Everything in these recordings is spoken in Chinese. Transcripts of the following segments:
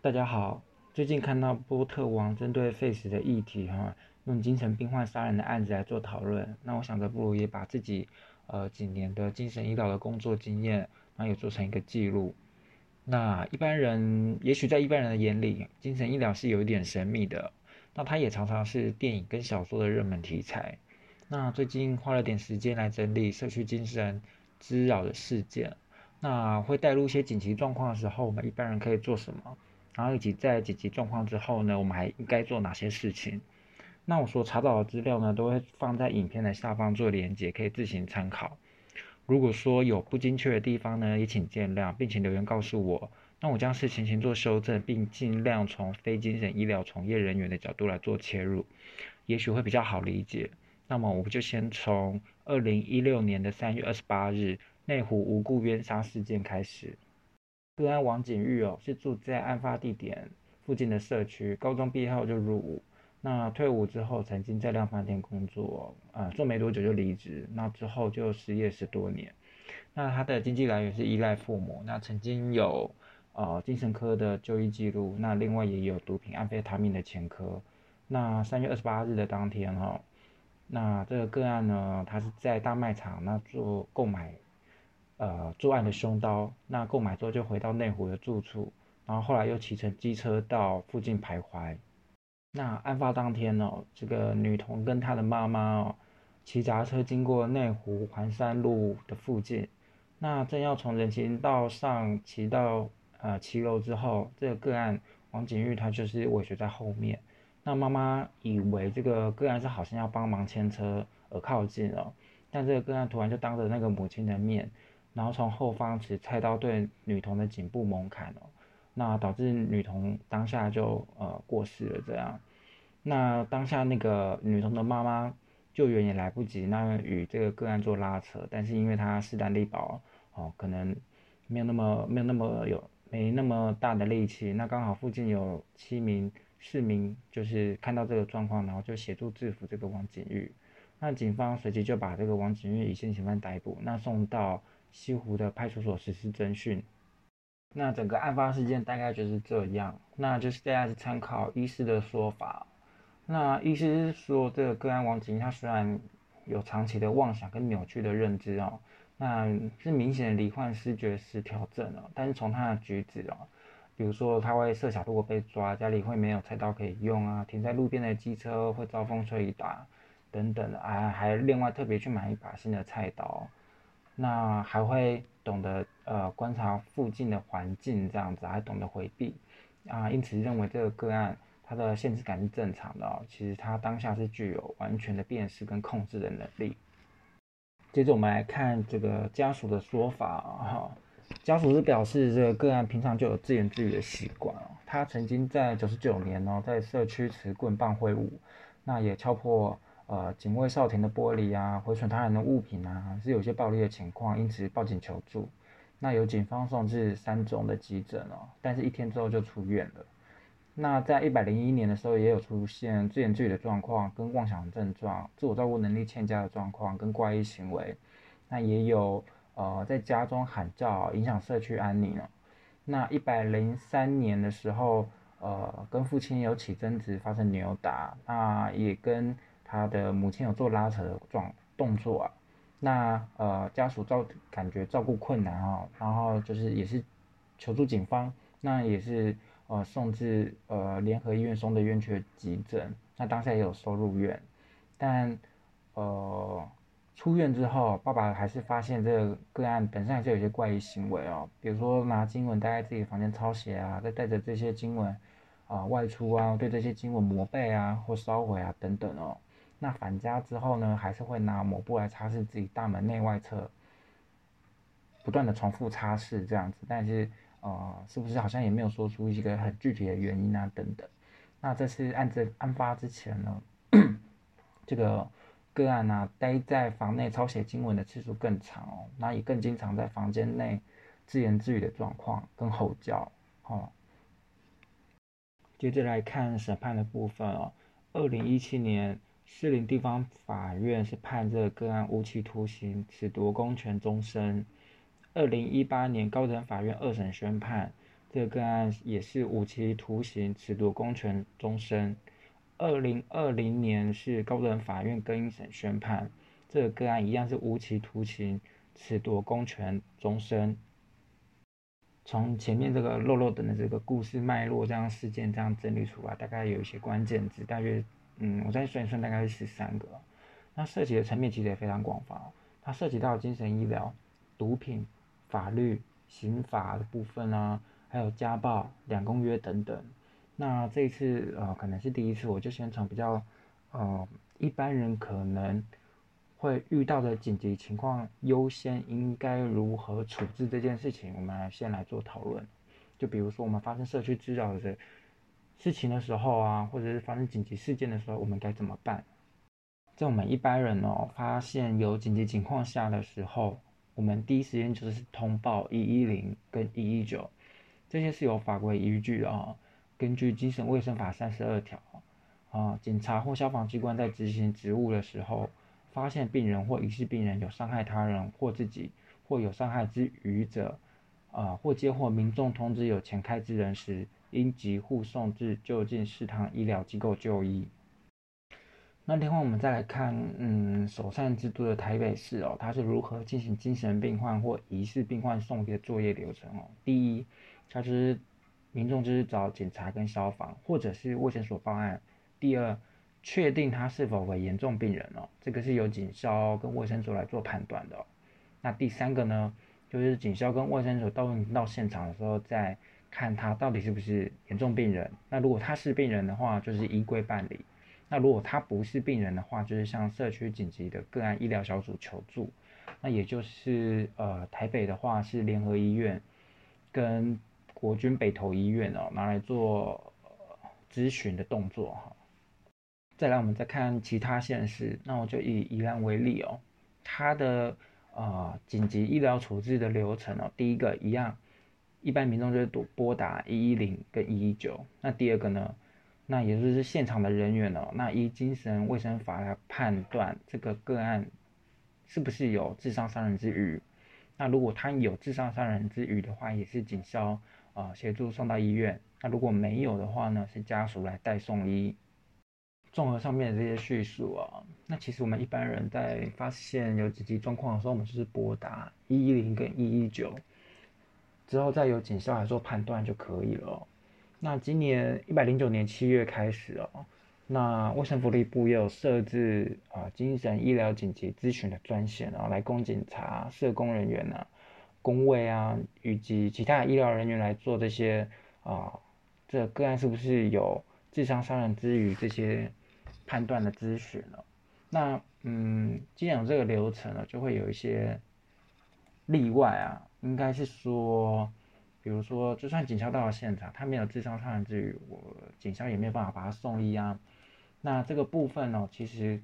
大家好，最近看到波特王针对 Face 的议题哈，用精神病患杀人的案子来做讨论，那我想着不如也把自己呃几年的精神医疗的工作经验，然后也做成一个记录。那一般人也许在一般人的眼里，精神医疗是有一点神秘的，那它也常常是电影跟小说的热门题材。那最近花了点时间来整理社区精神滋扰的事件，那会带入一些紧急状况的时候，我们一般人可以做什么？然后以及在紧急状况之后呢，我们还应该做哪些事情？那我所查找的资料呢，都会放在影片的下方做连接，可以自行参考。如果说有不精确的地方呢，也请见谅，并且留言告诉我。那我将事情行做修正，并尽量从非精神医疗从业人员的角度来做切入，也许会比较好理解。那么我们就先从二零一六年的三月二十八日内湖无故冤杀事件开始。个案王景玉哦，是住在案发地点附近的社区，高中毕业后就入伍。那退伍之后，曾经在量贩店工作，啊，做没多久就离职。那之后就失业十多年。那他的经济来源是依赖父母。那曾经有呃精神科的就医记录。那另外也有毒品安非他命的前科。那三月二十八日的当天哈，那这个个案呢，他是在大卖场那做购买。呃，作案的凶刀，那购买之后就回到内湖的住处，然后后来又骑乘机车到附近徘徊。那案发当天呢，这个女童跟她的妈妈哦，骑脚车经过内湖环山路的附近，那正要从人行道上骑到呃骑楼之后，这个个案王景玉他就是尾随在后面。那妈妈以为这个个案是好像要帮忙牵车而靠近了，但这个个案突然就当着那个母亲的面。然后从后方持菜刀对女童的颈部猛砍哦，那导致女童当下就呃过世了这样。那当下那个女童的妈妈救援也来不及，那与这个个案做拉扯，但是因为她势单力薄哦，可能没有那么没有那么有没那么大的力气。那刚好附近有七名市民就是看到这个状况，然后就协助制服这个王景玉。那警方随即就把这个王景玉以现行犯逮捕，那送到。西湖的派出所实施侦讯，那整个案发事件大概就是这样。那就是大家是参考医师的说法。那医师说，这个个案王景他虽然有长期的妄想跟扭曲的认知哦，那是明显的罹患失觉失调症哦。但是从他的举止哦，比如说他会设想如果被抓，家里会没有菜刀可以用啊，停在路边的机车会遭风吹雨打等等的，还还另外特别去买一把新的菜刀。那还会懂得呃观察附近的环境这样子，还懂得回避啊，因此认为这个个案它的限制感是正常的哦。其实它当下是具有完全的辨识跟控制的能力。接着我们来看这个家属的说法哈，家属是表示这个个案平常就有自言自语的习惯哦，他曾经在九十九年哦在社区持棍棒挥舞，那也敲破。呃，警卫少田的玻璃啊，毁损他人的物品啊，是有些暴力的情况，因此报警求助。那由警方送至三中的急诊哦，但是一天之后就出院了。那在一百零一年的时候，也有出现自言自语的状况，跟妄想症状、自我照顾能力欠佳的状况，跟怪异行为。那也有呃，在家中喊叫，影响社区安宁哦。那一百零三年的时候，呃，跟父亲有起争执，发生扭打，那也跟。他的母亲有做拉扯的状动作啊，那呃家属照感觉照顾困难啊，然后就是也是求助警方，那也是呃送至呃联合医院松德院区急诊，那当下也有收入院，但呃出院之后，爸爸还是发现这个个案本身还是有些怪异行为哦，比如说拿经文待在自己房间抄写啊，再带着这些经文啊外出啊，对这些经文膜背啊或烧毁啊等等哦。那返家之后呢，还是会拿抹布来擦拭自己大门内外侧，不断的重复擦拭这样子，但是呃，是不是好像也没有说出一个很具体的原因啊等等。那这次案子案发之前呢，这个个案呢，待在房内抄写经文的次数更长哦，那也更经常在房间内自言自语的状况跟吼叫哦。接着来看审判的部分哦，二零一七年。士林地方法院是判这个个案无期徒刑，褫夺公权终身。二零一八年高等法院二审宣判，这个个案也是无期徒刑，褫夺公权终身。二零二零年是高等法院更一审宣判，这个个案一样是无期徒刑，褫夺公权终身。从前面这个漏漏等的这个故事脉络，这样事件这样整理出来，大概有一些关键字，大约嗯，我再算一算，大概是十三个。那涉及的层面其实也非常广泛，它涉及到精神医疗、毒品、法律、刑法的部分啊，还有家暴、两公约等等。那这一次呃，可能是第一次，我就先从比较呃一般人可能。会遇到的紧急情况，优先应该如何处置这件事情，我们先来做讨论。就比如说，我们发生社区滋扰的事情的时候啊，或者是发生紧急事件的时候，我们该怎么办？在我们一般人哦，发现有紧急情况下的时候，我们第一时间就是通报一一零跟一一九，这些是有法规依据的啊。根据《精神卫生法》三十二条啊，警察或消防机关在执行职务的时候。发现病人或疑似病人有伤害他人或自己，或有伤害之余者，啊，或接获民众通知有前开之人时，应急护送至就近适当医疗机构就医。那另外我们再来看，嗯，首善之都的台北市哦，它是如何进行精神病患或疑似病患送医的作业流程哦？第一，它是民众就是找警察跟消防，或者是卫生所报案。第二。确定他是否为严重病人哦，这个是由警消跟卫生所来做判断的。那第三个呢，就是警消跟卫生所到到现场的时候，在看他到底是不是严重病人。那如果他是病人的话，就是依规办理；那如果他不是病人的话，就是向社区紧急的个案医疗小组求助。那也就是呃，台北的话是联合医院跟国军北投医院哦，拿来做咨询的动作哈。再来，我们再看其他县市。那我就以宜兰为例哦，它的呃紧急医疗处置的流程哦，第一个一样，一般民众就是拨拨打一一零跟一一九。那第二个呢，那也就是现场的人员哦，那依精神卫生法来判断这个个案是不是有致伤伤人之余。那如果他有致伤伤人之余的话，也是警消啊协助送到医院。那如果没有的话呢，是家属来代送医。综合上面的这些叙述啊，那其实我们一般人在发现有紧急状况的时候，我们就是拨打一一零跟一一九，之后再由警校来做判断就可以了。那今年一百零九年七月开始哦，那卫生福利部也有设置啊精神医疗紧急咨询的专线啊，来供警察、社工人员啊、工位啊以及其他医疗人员来做这些啊，这个案是不是有智商伤人之余这些。判断的咨询了，那嗯，既然有这个流程呢，就会有一些例外啊，应该是说，比如说，就算警校到了现场，他没有智商伤人之余，我警校也没有办法把他送医啊。那这个部分呢，其实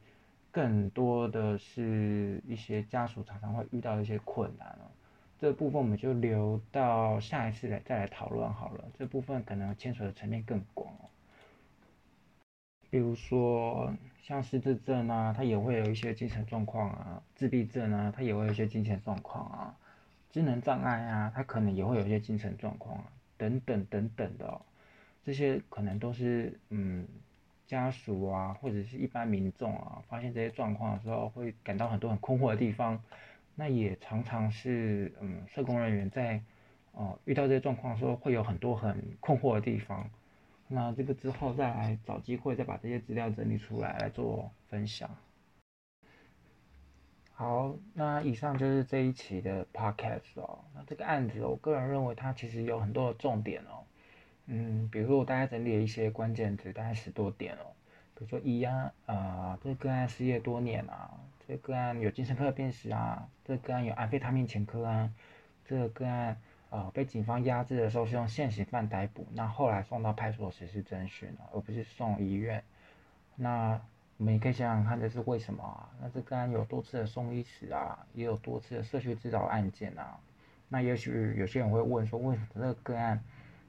更多的是一些家属常常会遇到一些困难哦。这部分我们就留到下一次来再来讨论好了。这部分可能牵扯的层面更广哦。比如说像失智症啊，他也会有一些精神状况啊；自闭症啊，他也会有一些精神状况啊；智能障碍啊，他可能也会有一些精神状况啊，等等等等的，这些可能都是嗯家属啊，或者是一般民众啊，发现这些状况的时候，会感到很多很困惑的地方。那也常常是嗯社工人员在哦遇到这些状况的时候，会有很多很困惑的地方。那这个之后再来找机会再把这些资料整理出来来做分享。好，那以上就是这一期的 podcast 哦。那这个案子，我个人认为它其实有很多的重点哦。嗯，比如说我大概整理了一些关键词，大概十多点哦。比如说一啊，啊，这个案失业多年啊，这个案有精神科病史啊，这个案有安非他命前科啊，这个个案。呃，被警方压制的时候是用现行犯逮捕，那后来送到派出所实施侦讯而不是送医院。那我们也可以想想看，这是为什么啊？那这个案有多次的送医史啊，也有多次的社区治疗案件啊。那也许有些人会问说，为什么这个个案，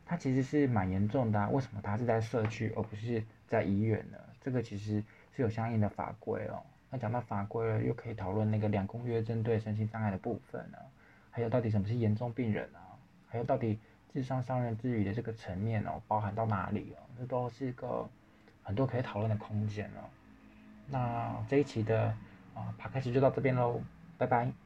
它其实是蛮严重的，为什么它是在社区而不是在医院呢？这个其实是有相应的法规哦。那讲到法规了，又可以讨论那个两公约针对身心障碍的部分啊，还有到底什么是严重病人啊？还有到底智商上人之愈的这个层面哦，包含到哪里哦？这都是一个很多可以讨论的空间哦。那这一期的啊爬开始就到这边喽拜拜。